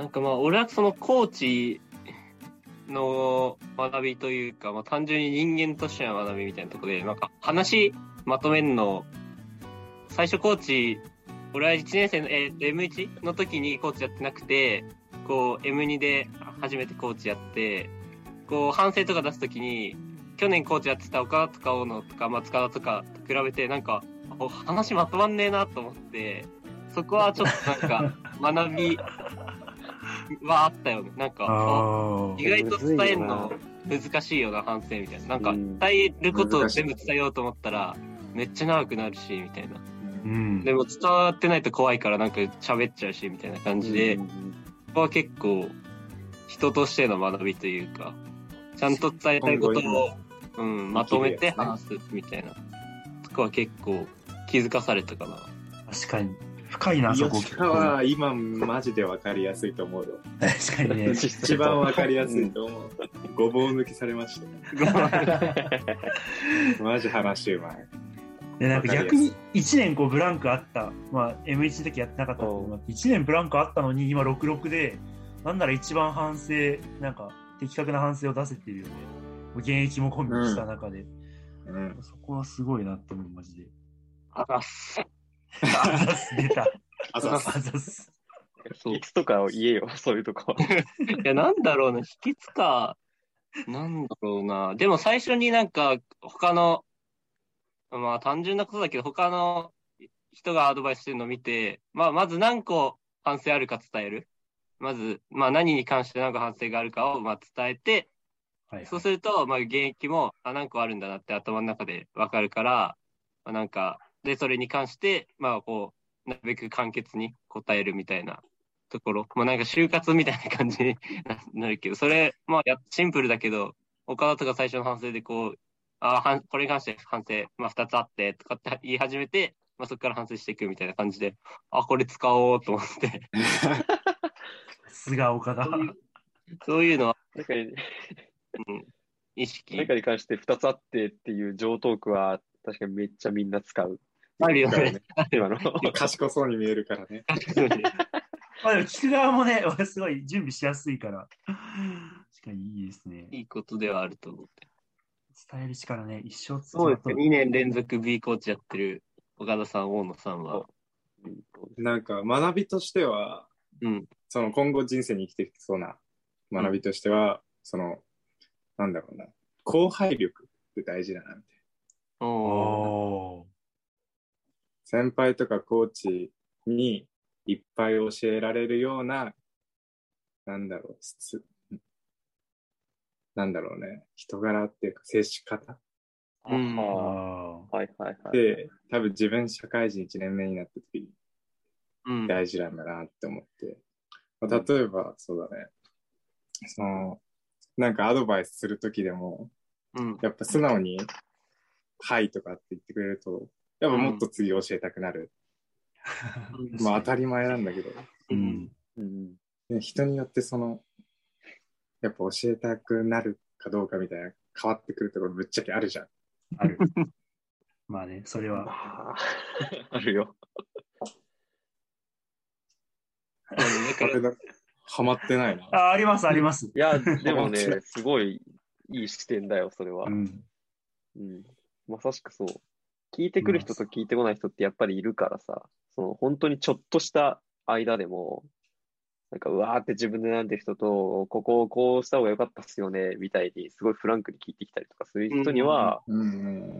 なんかまあ、俺はそのコーチの学びというか、まあ単純に人間としての学びみたいなところで、なんか話まとめるの、最初コーチ、俺は1年生の、えー、M1 の時にコーチやってなくて、こう M2 で初めてコーチやって、こう反省とか出す時に、去年コーチやってた岡田とか大野とか松川とかと比べて、なんか、話まとまんねえなと思って、そこはちょっとなんか、学 びはあったよね。なんか、意外と伝えるの難しいような反省みたいな。なんか、伝えることを全部伝えようと思ったら、めっちゃ長くなるし、みたいな。うん、でも伝わってないと怖いからなんか喋っちゃうし、みたいな感じで、ここは結構、人としての学びというか、ちゃんと伝えたいことを、うん、まとめて話すみたいな。とかは結構気づかされたかな。確かに。深いな、そこ。吉川は今マジでわかりやすいと思うよ。確かにね。一番わかりやすいと思う。ごぼう抜きされました。マジ話うまい。で、なんか逆に1年こうブランクあった。まあ M1 の時やってなかったけど、1年ブランクあったのに今66で、なんなら一番反省、なんか的確な反省を出せてるよね。現役もコンビした中で。うん。そこはすごいなって思う、マジで。あざっす。あざす、出た。あざす。あざす。秘訣とかを言えよ、そういうとこ。いや、なんだろうな、秘訣か。なんだろうな。でも最初になんか、他の、まあ単純なことだけど、他の人がアドバイスしてるのを見て、まあまず何個反省あるか伝える。まず、まあ何に関して何個反省があるかをまあ伝えて、はいはい、そうすると、まあ現役も、あ、何個あるんだなって頭の中でわかるから、まあ、なんか、で、それに関して、まあ、こう、なるべく簡潔に答えるみたいなところ。まあ、なんか就活みたいな感じに なるけど、それ、まあ、や、シンプルだけど、岡田とか最初の反省でこう、あはん、これに関して反省、まあ、二つあって、とかって言い始めて、まあ、そこから反省していくみたいな感じで、あ、これ使おうと思って。すが岡田。そういうのは、なんか、うん、意識。何かに関して二つあってっていう上トークは、確かにめっちゃみんな使う。あるよね。今の。賢そうに見えるからね。まあでも聞く側もね、すごい準備しやすいから。確かにいいですね。いいことではあると思って。伝える力ね、一生そうですね。2年連続 B コーチやってる岡田さん、大野さんは。なんか学びとしては、うん、その今後人生に生きていきそうな学びとしては、うん、その、なんだろうな、後輩力って大事だな、みたいな。お先輩とかコーチにいっぱい教えられるような、なんだろう、質、なんだろうね、人柄っていうか接し方。うん、はいはいはい。で、多分自分社会人1年目になった時に大事なんだなって思って。うん、まあ、例えば、そうだね、その、なんかアドバイスする時でも、うん、やっぱ素直にはいとかって言ってくれると、やっぱもっと次教えたくなる。うん、まあ当たり前なんだけど。うん。うん、人によってその、やっぱ教えたくなるかどうかみたいな変わってくるところぶっちゃけあるじゃん。ある。まあね、それは。あるよ。はまってないな。あ、あります、あります。いや、でもね、すごいいい視点だよ、それは。うん。うん、まさしくそう。聞いてくる人と聞いてこない人ってやっぱりいるからさ、その本当にちょっとした間でも、なんかうわーって自分で悩んでる人と、ここをこうした方が良かったっすよね、みたいに、すごいフランクに聞いてきたりとかする人には、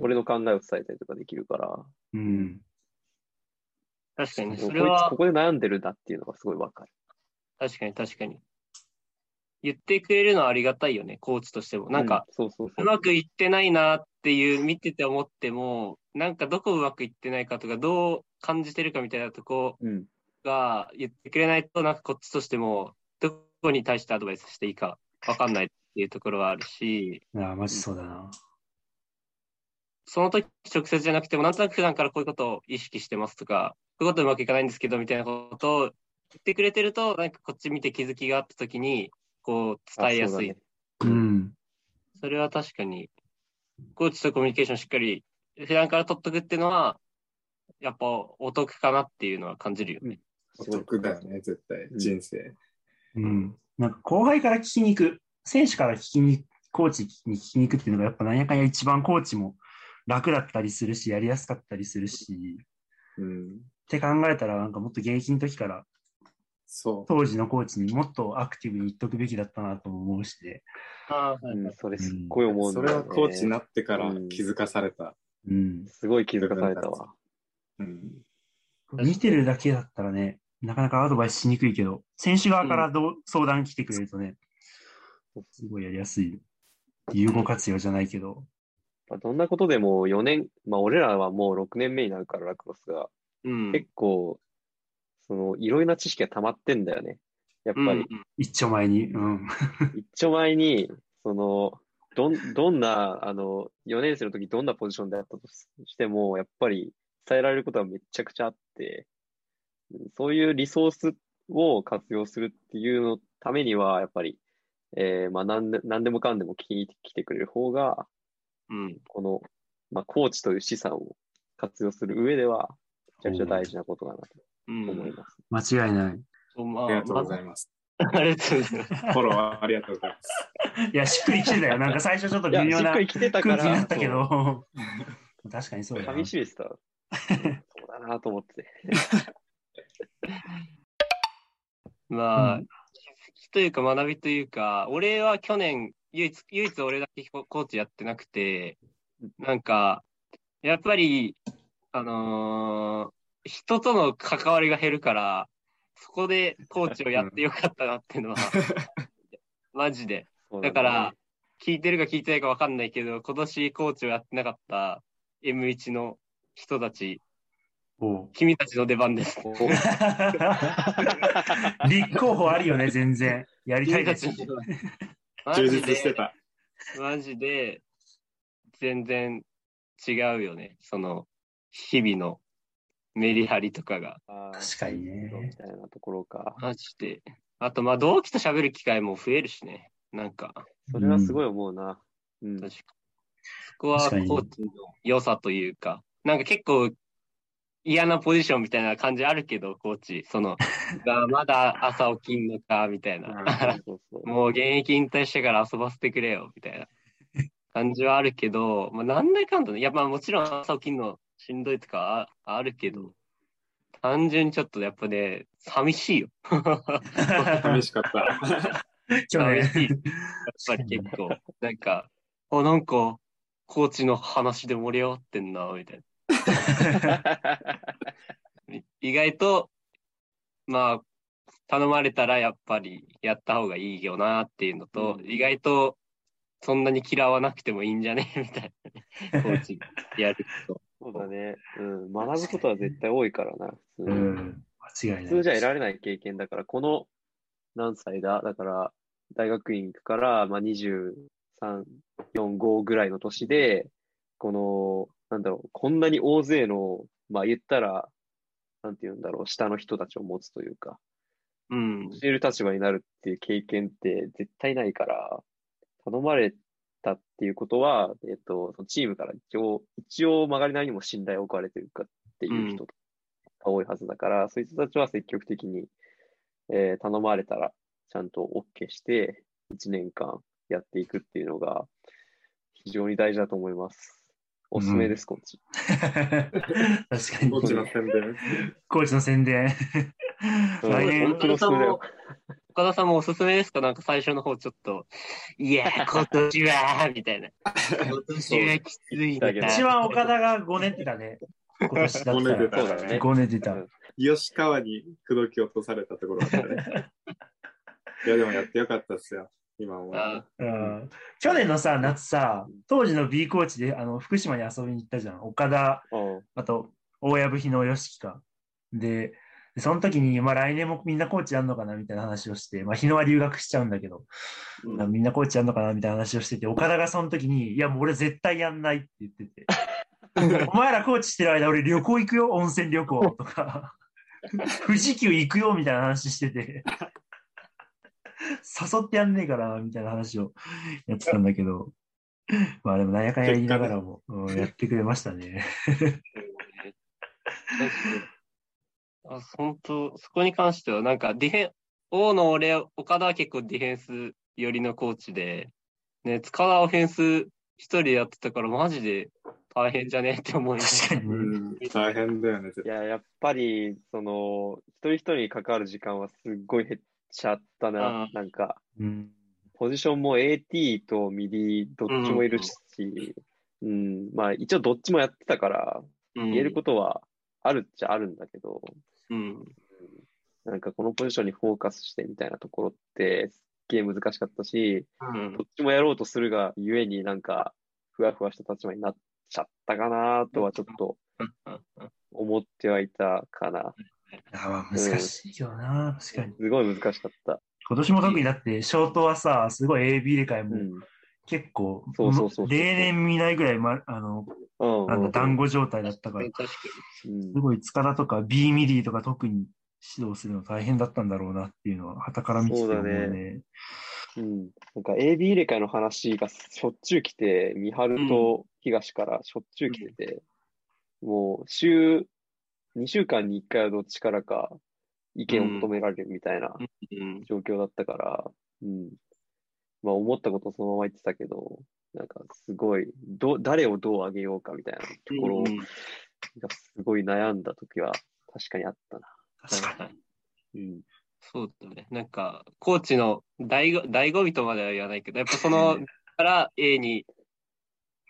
俺の考えを伝えたりとかできるから。うん。確かに、それは。ここで悩んでるんだっていうのがすごいわかる。確かに確かに。言ってくれるのはありがたいよね、コーチとしても。なんか、うまくいってないなっていう見てて思っても、なんかどこうまくいってないかとか、どう感じてるかみたいなとこが言ってくれないと、なんかこっちとしても、どこに対してアドバイスしていいかわかんないっていうところはあるし。いや、マジそうだな。その時直接じゃなくても、なんとなく普段からこういうことを意識してますとか、こういうことうまくいかないんですけど、みたいなことを言ってくれてると、なんかこっち見て気づきがあった時に、こう伝えやすい。うね、うん。それは確かに、コーチとコミュニケーションしっかり普段から取っとくっていうのは、やっぱお得かなっていうのは感じるよね。お得だよね、絶対、人生。うん。なんか後輩から聞きに行く、選手から聞きに、コーチに聞きに行くっていうのがやっぱなんやかんや一番コーチも楽だったりするし、やりやすかったりするし、うん、って考えたらなんかもっと現役の時からそう当時のコーチにもっとアクティブに言っとくべきだったなと思うしで。ああ、はい、それすっごい思うね、それはコーチになってから気づかされた。うん。すごい気づかされたわ。うん。見てるだけだったらね、なかなかアドバイスしにくいけど、選手側からどう、相談来てくれるとね、すごいやりやすい。有効活用じゃないけど。どんなことでも4年、まあ俺らはもう6年目になるからラクロスが、うん、結構その、いろいろな知識が溜まってんだよね。やっぱり。うん、一丁前に。うん。一丁前に、その、どん、どんな、あの、4年生の時どんなポジションであったとしても、やっぱり伝えられることはめちゃくちゃあって、そういうリソースを活用するっていうのためには、やっぱり、えー、まあ、なんで、なんでもかんでも聞いてきてくれる方が、うん、この、まあ、コーチという資産を活用する上では、めちゃくちゃ大事なことかなと思います。間違いない。ありがとうございます。ありがとうございます。フォローありがとうございます。いや、しっくりきてたよ。なんか最初ちょっと微妙な空気だったけど。確かにそうだな。噛みしめてた。そうだなと思って。まあ、うん、気づきというか学びというか、俺は去年、唯一、唯一俺だけコーチやってなくて、なんか、やっぱり、あのー、人との関わりが減るから、そこでコーチをやってよかったなっていうのは、マジで。だから、聞いてるか聞いてないか分かんないけど、今年コーチをやってなかった M1 の人たち、君たちの出番です。立候補あるよね、全然。やりたいたち。充実してた。マジで、全然違うよね。その、日々のメリハリとかが。確かにね。みたいなところか。マジで。あと、まあ、同期と喋る機会も増えるしね。なんか。それはすごい思うな。うん。確かそこはコーチの良さというか、なんか結構嫌なポジションみたいな感じあるけど、コーチ。その、が まだ朝起きんのか、みたいな。もう現役引退してから遊ばせてくれよ、みたいな感じはあるけど、まあ、なんだかんだね。やっぱもちろん朝起きんのしんどいとかああるけど、単純にちょっとやっぱね、寂しいよ。寂しかった。寂しい。やっぱり結構、なんか、あ、なんか、コーチの話で盛り上がってんな、みたいな。意外と、まあ、頼まれたらやっぱりやった方がいいよなっていうのと、うん、意外とそんなに嫌わなくてもいいんじゃね？みたいな、コーチやると。そうだね。うん。学ぶことは絶対多いからな、普通うん。間違いない。普通じゃ得られない経験だから、この何歳だ？だから、大学院行くから、まあ、23、4、5ぐらいの年で、この、なんだろう、こんなに大勢の、まあ言ったら、なんて言うんだろう、下の人たちを持つというか、うん。教える立場になるっていう経験って絶対ないから、頼まれたっていうことは、えっと、そのチームから一応、一応曲がりなりにも信頼を置かれてるかっていう人が多いはずだから、うん、そういう人たちは積極的に、えー、頼まれたらちゃんと OK して、1年間やっていくっていうのが非常に大事だと思います。おすすめです、うん、コーチ。確かに。コーチの宣伝。コーチの宣伝。来年、本当に岡田さんもおすすめですか？なんか最初の方ちょっと、いや、今年は、みたいな。今年はきついな。一番岡田が5年ってたね。今年だったら。5年出た。ね、5年出た。吉川に口説き落とされたところだったね。いや、でもやってよかったっすよ。今は。うん。去年のさ、夏さ、当時の B コーチであの福島に遊びに行ったじゃん。岡田、あと、大藪日野義樹か。で、その時に、まあ来年もみんなコーチやんのかなみたいな話をして、まあ日野は留学しちゃうんだけど、うん、みんなコーチやんのかなみたいな話をしてて、岡田がその時に、いやもう俺絶対やんないって言ってて、お前らコーチしてる間俺旅行行くよ、温泉旅行とか、富士急行くよみたいな話してて、誘ってやんねえからみたいな話をやってたんだけど、まあでもなんやかんや言いながらも、やってくれましたね。あ本当、そこに関しては、なんかディフェン、大野、俺、岡田は結構ディフェンス寄りのコーチで、ね、塚田オフェンス一人でやってたから、マジで大変じゃねって思います。確かに、うん。大変だよね。いや、やっぱり、その、一人一人に関わる時間はすっごい減っちゃったな、なんか。うん、ポジションも AT とミディどっちもいるし、うん、うん、まあ一応どっちもやってたから、言えることはあるっちゃあるんだけど、うん、なんかこのポジションにフォーカスしてみたいなところってすっげえ難しかったし、うん、どっちもやろうとするがゆえになんかふわふわした立場になっちゃったかなとはちょっと思ってはいたかな。あ難しいよな、うん、確かに。すごい難しかった。今年も特にだって、ショートはさ、すごい AB 入れ替えも結構、そうそうそう例年見ないぐらい、ま、あの、なんだ、団子状態だったから、すごい塚田とか B ミディとか特に指導するの大変だったんだろうなっていうのは、はたから見てて思うね。ねうん。なんか AB 入れ替えの話がしょっちゅう来て、三春と東からしょっちゅう来てて、うん、もう週、2週間に1回はどっちからか意見を求められるみたいな状況だったから、うん。まあ思ったことをそのまま言ってたけど、なんかすごい、ど、誰をどう上げようかみたいなところがすごい悩んだ時は確かにあったな。確かに。うん。そうだね。なんか、コーチの醍醐醍醐味とまでは言わないけど、やっぱその、から A に、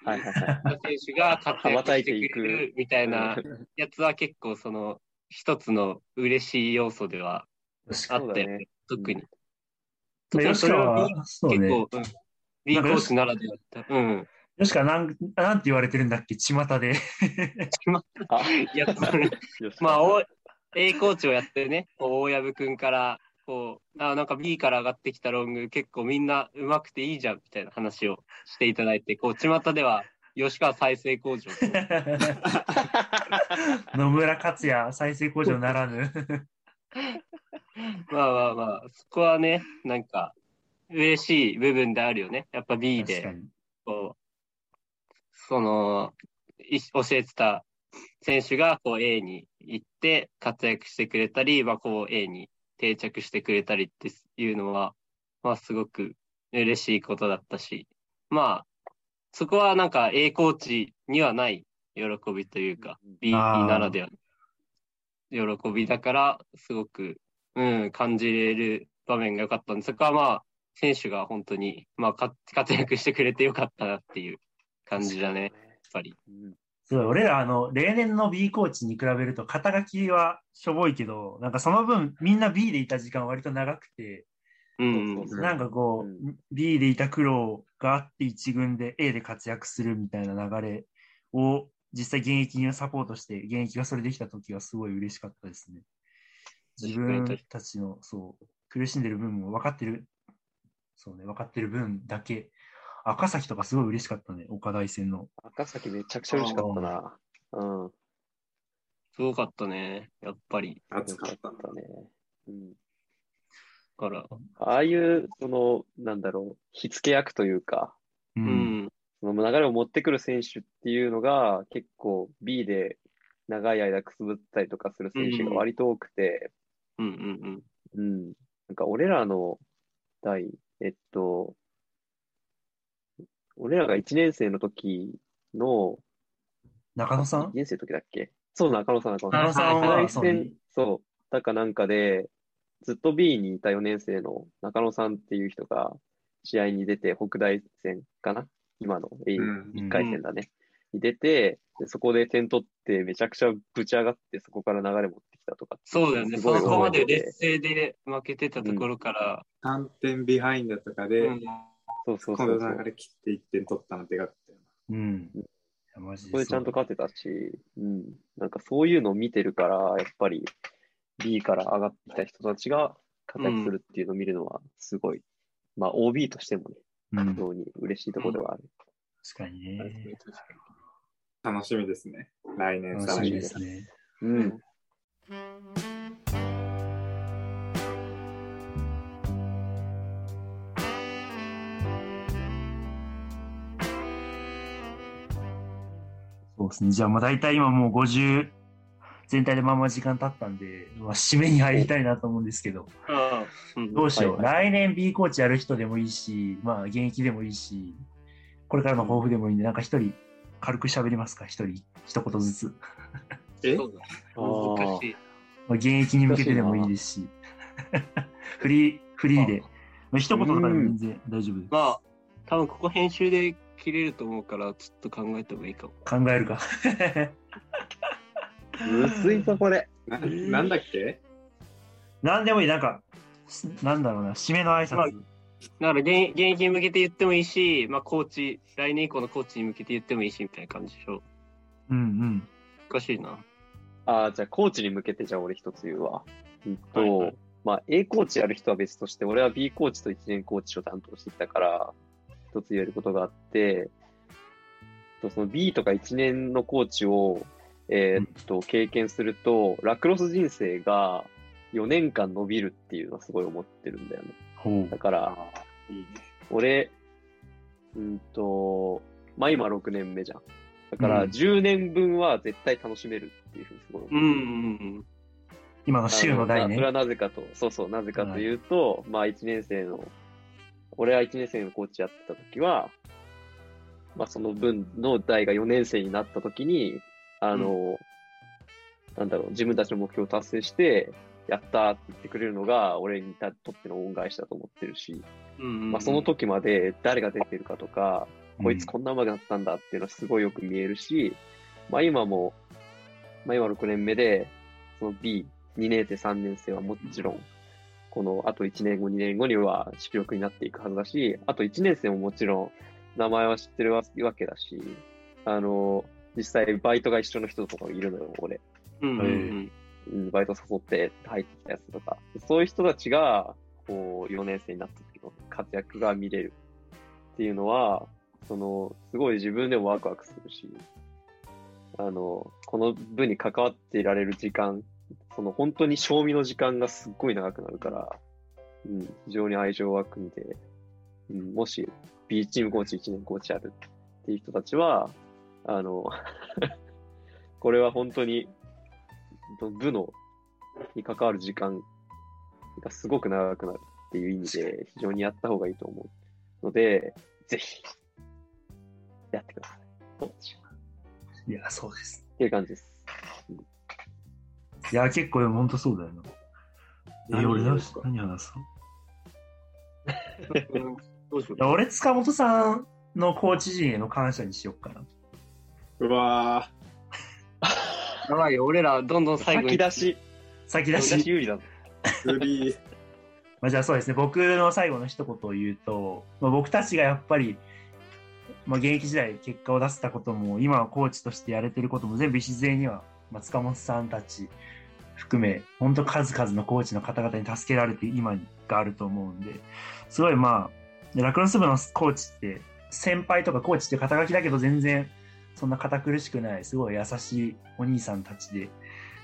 はいはいはい。選手が活躍してくれるみたいなやつは結構その、一つの嬉しい要素ではあって、ね、特に。特にそれは結構、ね、うん、B コーチならではだった。うん。よしか、なん、なんて言われてるんだっけ、巷で。巷？いや、まあ、A コーチをやってね、大藪君から、こう、あなんか B から上がってきたロング結構みんな上手くていいじゃんみたいな話をしていただいて、こう、巷では吉川再生工場。野村克也再生工場ならぬ。まあまあまあ、そこはね、なんか、嬉しい部分であるよね。やっぱ B で、こう、その、教えてた選手がこう A に行って活躍してくれたり、まあ、こう A に定着してくれたりっていうのは、まあすごく嬉しいことだったし、まあ、そこはなんか A コーチにはない喜びというか、B ならではの喜びだから、すごく、うん、感じれる場面が良かったんで、そこはまあ、選手が本当に、まあ、活躍してくれてよかったなっていう感じだね、やっぱり。すごい、俺ら、あの、例年の B コーチに比べると、肩書きはしょぼいけど、なんかその分、みんな B でいた時間割と長くて、うん、なんかこう、うん、B でいた苦労があって一軍で A で活躍するみたいな流れを実際現役にサポートして現役がそれできた時はすごい嬉しかったですね。自分たちのそう苦しんでる分も分かってる、そうね、分かってる分だけ赤崎とかすごい嬉しかったね、岡大戦の。赤崎めちゃくちゃ嬉しかったな。うん。すごかったね、やっぱり。熱かったね。うん。から。ああいう、その、なんだろう、火付け役というか、うん。その流れを持ってくる選手っていうのが、結構 B で長い間くすぶったりとかする選手が割と多くて、うんうんうん。うん。なんか俺らの代、えっと、俺らが1年生の時の、中野さん ?1 年生の時だっけ？そう、中野さん、中野さん。中野さんはそう、だかなんかで、ずっと B にいた4年生の中野さんっていう人が、試合に出て、北大戦かな？今の A1 回戦だね。うん、に出てで、そこで点取ってめちゃくちゃぶち上がって、そこから流れ持ってきたとか。そうだよね。そこまで劣勢で負けてたところから。うん、3点ビハインドとかで、うん、そうそうそうこの流れ切って1点取ったのでかったよな。うん。そこでちゃんと勝てたし、うん。なんかそういうのを見てるから、やっぱり B から上がってきた人たちが活躍するっていうのを見るのは、すごい、うん、まあ OB としてもね、非常に嬉しいところではある。確かにね。楽しみですね。来年楽しみですね。うん。そうですね。じゃあ、まあ大体今もう53全体でまあまあ時間経ったんで、まあ、締めに入りたいなと思うんですけど、どうしよう、はいはい、来年 B コーチやる人でもいいし、まあ現役でもいいし、これからの抱負でもいいんで、なんか一人軽く喋りますか、一人、一言ずつ。え？難しい。まあ、現役に向けてでもいいですし、フリー、フリーで、まあ、一言とかでも全然大丈夫です。まあ、多分ここ編集で切れると思うから、ちょっと考えた方がいいかも。考えるか。むずいぞ、これ。ななんだっけ？なんでもいい、なんか、なんだろうな、締めの挨拶。まあ、だから現現役に向けて言ってもいいし、まあ、コーチ、来年以降のコーチに向けて言ってもいいし、みたいな感じでしょ。うんうん。難しいな。ああ、じゃあ、コーチに向けて、じゃあ、俺一つ言うわ。うんと、はいはい、まあ、A コーチやる人は別として、俺は B コーチと1年コーチを担当してきたから、一つ言えることがあって、その B とか1年のコーチをえー、っと、経験すると、ラクロス人生が4年間伸びるっていうのはすごい思ってるんだよね。だから、俺、うんと、まあ今6年目じゃん。だから10年分は絶対楽しめるっていうふうにすごい。うんうんうん今の週の代ね。それはなぜかと、そうそう、なぜかというと、はい、まあ1年生の、俺は1年生のコーチやってた時は、まあその分の代が4年生になった時に、あの、うん、なんだろう、自分たちの目標を達成して、やったって言ってくれるのが、俺にとっての恩返しだと思ってるし、まあ、その時まで誰が出てるかとか、こいつこんな上手くなったんだっていうのはすごいよく見えるし、まあ今も、まあ今6年目で、その B、2年生、3年生はもちろん、このあと1年後、2年後には主力になっていくはずだし、あと1年生ももちろん名前は知ってるわけだし、あの、実際バイトが一緒の人とかいるのよ、俺。うん、うんうん、バイト誘って入ってきたやつとか。そういう人たちが、こう、4年生になった時の活躍が見れるっていうのは、その、すごい自分でもワクワクするし、あの、この部に関わっていられる時間、その本当に賞味の時間がすっごい長くなるから、うん、非常に愛情湧くんで、うん、もし B チームコーチ1年コーチあるっていう人たちは、あの これは本当に、部の、に関わる時間がすごく長くなるっていう意味で、非常にやった方がいいと思うので、ぜひ、やってください。いや、そうです。っていう感じです。うん、いや、結構、本当そうだよな。え、俺何何話すの？俺、塚本さんのコーチ陣への感謝にしよっかな。うわやばいよ、俺らどんどん最後先出し。先出し。有利だ。まあじゃあそうですね、僕の最後の一言を言うと、まあ、僕たちがやっぱり、まあ、現役時代結果を出せたことも、今はコーチとしてやれてることも全部礎には、まあ、塚本さんたち含め、本当数々のコーチの方々に助けられて今があると思うんで、すごいまあ、ラクロス部のコーチって、先輩とかコーチって肩書きだけど全然そんな堅苦しくない、すごい優しいお兄さんたちで、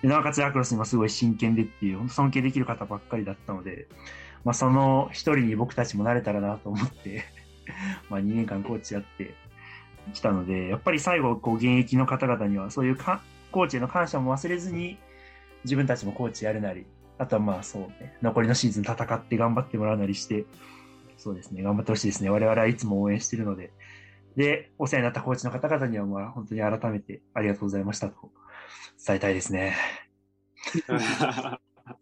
でなおかつラクロスにもすごい真剣でっていう、本当尊敬できる方ばっかりだったので、まあ、その一人に僕たちもなれたらなと思って まあ2年間コーチやってきたので、やっぱり最後、こう現役の方々にはそういうかコーチへの感謝も忘れずに、自分たちもコーチやるなり、あとはまあそうね、残りのシーズン戦って頑張ってもらうなりして、そうですね、頑張ってほしいですね。我々はいつも応援してるので、で、お世話になったコーチの方々には、まあ、本当に改めてありがとうございましたと伝えたいですね。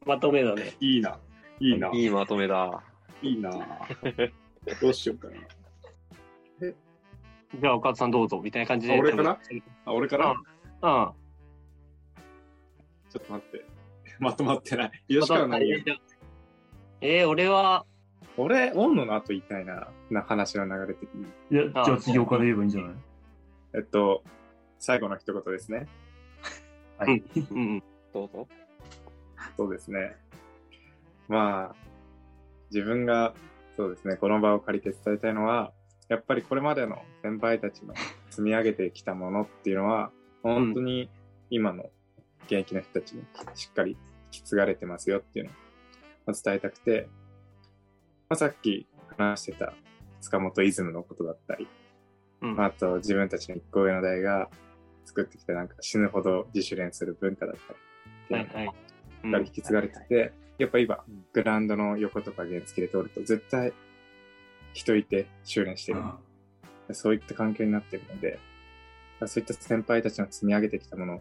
まとめだね。いいな。いいな。いいまとめだ。いいな。どうしようかな。えじゃあ、岡田さんどうぞ、みたいな感じで。俺かな？あ、俺かなうん。ちょっと待って。まとまってない。吉川何えー、俺は、俺、オンの後言いたいな、な話の流れ的に。いや、じゃあ次岡で言えばいいんじゃない？えっと、最後の一言ですね。はい。うん、どうぞ。そうですね。まあ、自分が、そうですね、この場を借りて伝えたいのは、やっぱりこれまでの先輩たちの積み上げてきたものっていうのは、本当に今の現役の人たちにしっかり引き継がれてますよっていうのを伝えたくて、まあ、さっき話してた塚本イズムのことだったり、うん、あと自分たちの一個上の代が作ってきたなんか死ぬほど自主練する文化だったり、ていうのが引き継がれてて、やっぱ今、グラウンドの横とか原付で通ると絶対人いて修練してる。そういった環境になってるので、そういった先輩たちの積み上げてきたもの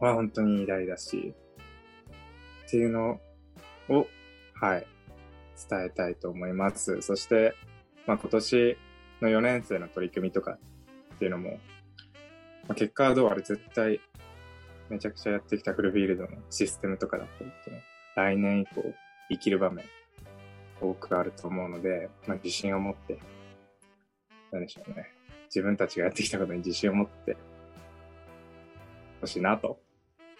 は本当に偉大だし、っていうのを、はい、伝えたいと思います。そして、まあ、今年の4年生の取り組みとかっていうのも、まあ、結果はどうあれ絶対めちゃくちゃやってきたフルフィールドのシステムとかだったりっていうの来年以降生きる場面多くあると思うので、まあ、自信を持って、何でしょうね。自分たちがやってきたことに自信を持ってほしいなと。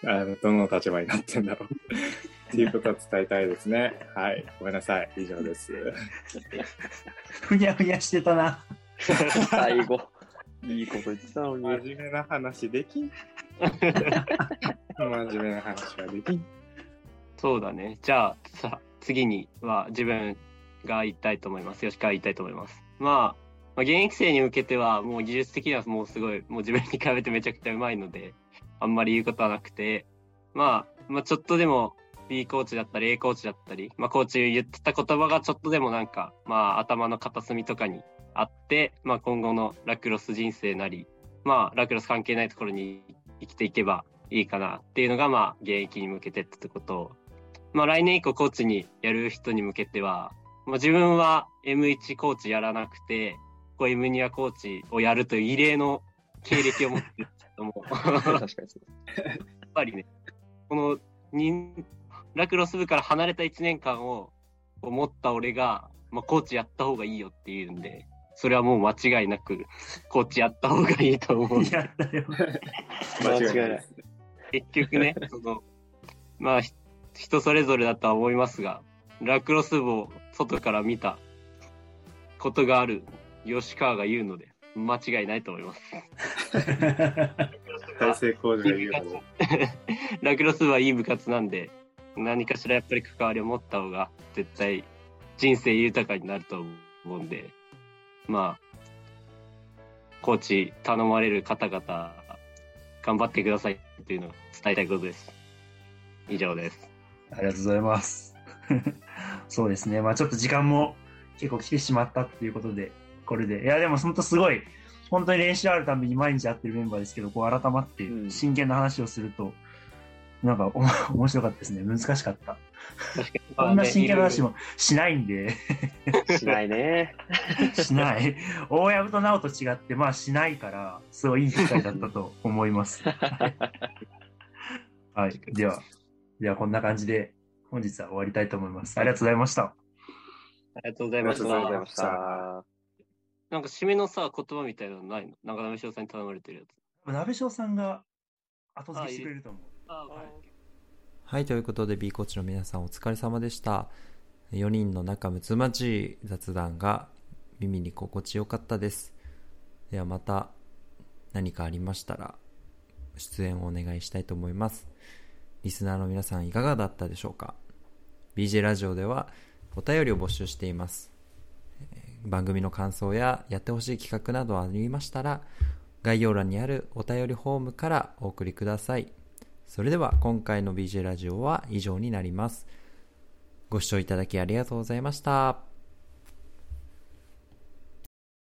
あどの立場になってんだろうっていうことを伝えたいですね。はい。ごめんなさい。以上です。ふにゃふにゃしてたな。最後。いいこと言ってたのに。真面目な話できん。真面目な話はできん。そうだね。じゃあ、さ、次には自分が言いたいと思います。吉川言いたいと思います。まあ、まあ、現役生に向けては、もう技術的にはもうすごい、もう自分に比べてめちゃくちゃうまいので、あんまり言うことはなくて、まあ、まあ、ちょっとでも B コーチだったり A コーチだったり、まあ、コーチ言ってた言葉がちょっとでもなんか、まあ、頭の片隅とかにあって、まあ、今後のラクロス人生なり、まあ、ラクロス関係ないところに生きていけばいいかなっていうのが、まあ、現役に向けてってこと。を、まあ、来年以降コーチにやる人に向けては、まあ、自分は M1 コーチやらなくて、こう M2 コーチをやるという異例の経歴を持ってるけども、確かにそう。やっぱりね、このラクロス部から離れた1年間を思った俺が、まあ、コーチやった方がいいよって言うんで、それはもう間違いなく、コーチやった方がいいと思う。やったよ。間違いない。結局ね、その、まあ、人それぞれだとは思いますが、ラクロス部を外から見たことがある吉川が言うので、間違いないと思います。大成功が言うラクロス部はいい部活なんで、何かしらやっぱり関わりを持った方が絶対人生豊かになると思うんで、まあ、コーチ頼まれる方々、頑張ってくださいっていうのを伝えたいことです。以上です。ありがとうございます。そうですね。まあちょっと時間も結構来てしまったっていうことで、これで。いや、でも本当すごい、本当に練習あるたびに毎日会ってるメンバーですけど、こう改まって真剣な話をすると、うんなんかお 面白かったですね。難しかった。こんな真剣な話もしないんでしないね。しない。大藪と直と違って、まあしないから、すごいいい機会だったと思います。はい。では、ではこんな感じで本日は終わりたいと思います。ありがとうございました。ありがとうございました。ありがとうございました。なんか締めのさ、言葉みたいなのないの？なんか鍋翔さんに頼まれてるやつ。鍋翔さんが後付けしてくれると思う。はい、ということで B コーチの皆さんお疲れ様でした。4人の仲睦まじい雑談が耳に心地よかったです。ではまた何かありましたら出演をお願いしたいと思います。リスナーの皆さんいかがだったでしょうか ?BJ ラジオではお便りを募集しています。番組の感想ややってほしい企画などありましたら概要欄にあるお便りフォームからお送りください。それでは今回の BJ ラジオは以上になります。ご視聴いただきありがとうございました。